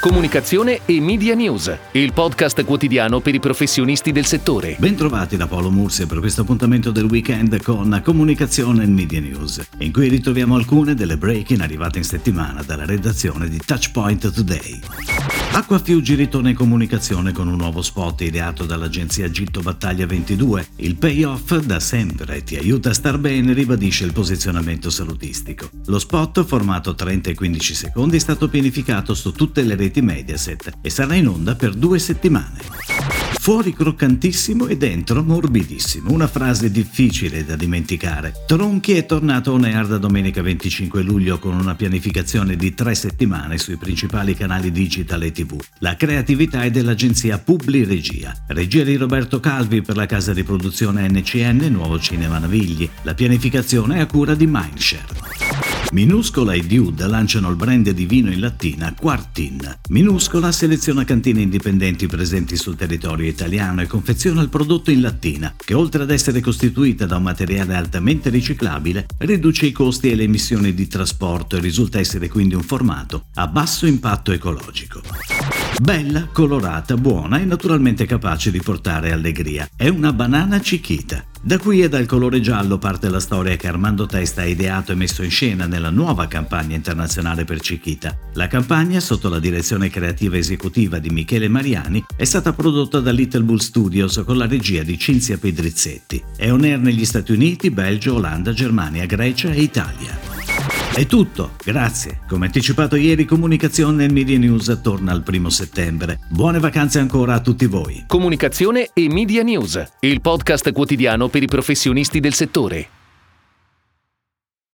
Comunicazione e Media News, il podcast quotidiano per i professionisti del settore. Bentrovati da Paolo Mursia per questo appuntamento del weekend con Comunicazione e Media News, in cui ritroviamo alcune delle break-in arrivate in settimana dalla redazione di Touchpoint Today. Acquafiuggi ritorna in comunicazione con un nuovo spot ideato dall'agenzia Gitto Battaglia 22. Il payoff da sempre ti aiuta a star bene ribadisce il posizionamento salutistico. Lo spot, formato 30 e 15 secondi, è stato pianificato su tutte le reti reti Mediaset e sarà in onda per due settimane. Fuori croccantissimo e dentro morbidissimo, una frase difficile da dimenticare. Tronchi è tornato on air da domenica 25 luglio con una pianificazione di tre settimane sui principali canali digital e tv. La creatività è dell'agenzia Publi Regia. Regia di Roberto Calvi per la casa di produzione NCN Nuovo Cinema Navigli. La pianificazione è a cura di Mindshare. Minuscola e Dude lanciano il brand di vino in lattina Quartin. Minuscola seleziona cantine indipendenti presenti sul territorio italiano e confeziona il prodotto in lattina, che oltre ad essere costituita da un materiale altamente riciclabile, riduce i costi e le emissioni di trasporto e risulta essere quindi un formato a basso impatto ecologico. Bella, colorata, buona e naturalmente capace di portare allegria. È una banana cichita. Da qui e dal colore giallo parte la storia che Armando Testa ha ideato e messo in scena nella nuova campagna internazionale per Cichita. La campagna, sotto la direzione creativa esecutiva di Michele Mariani, è stata prodotta da Little Bull Studios con la regia di Cinzia Pedrizzetti. È on air negli Stati Uniti, Belgio, Olanda, Germania, Grecia e Italia. È tutto, grazie. Come anticipato ieri, Comunicazione e Media News torna il primo settembre. Buone vacanze ancora a tutti voi. Comunicazione e Media News, il podcast quotidiano per i professionisti del settore.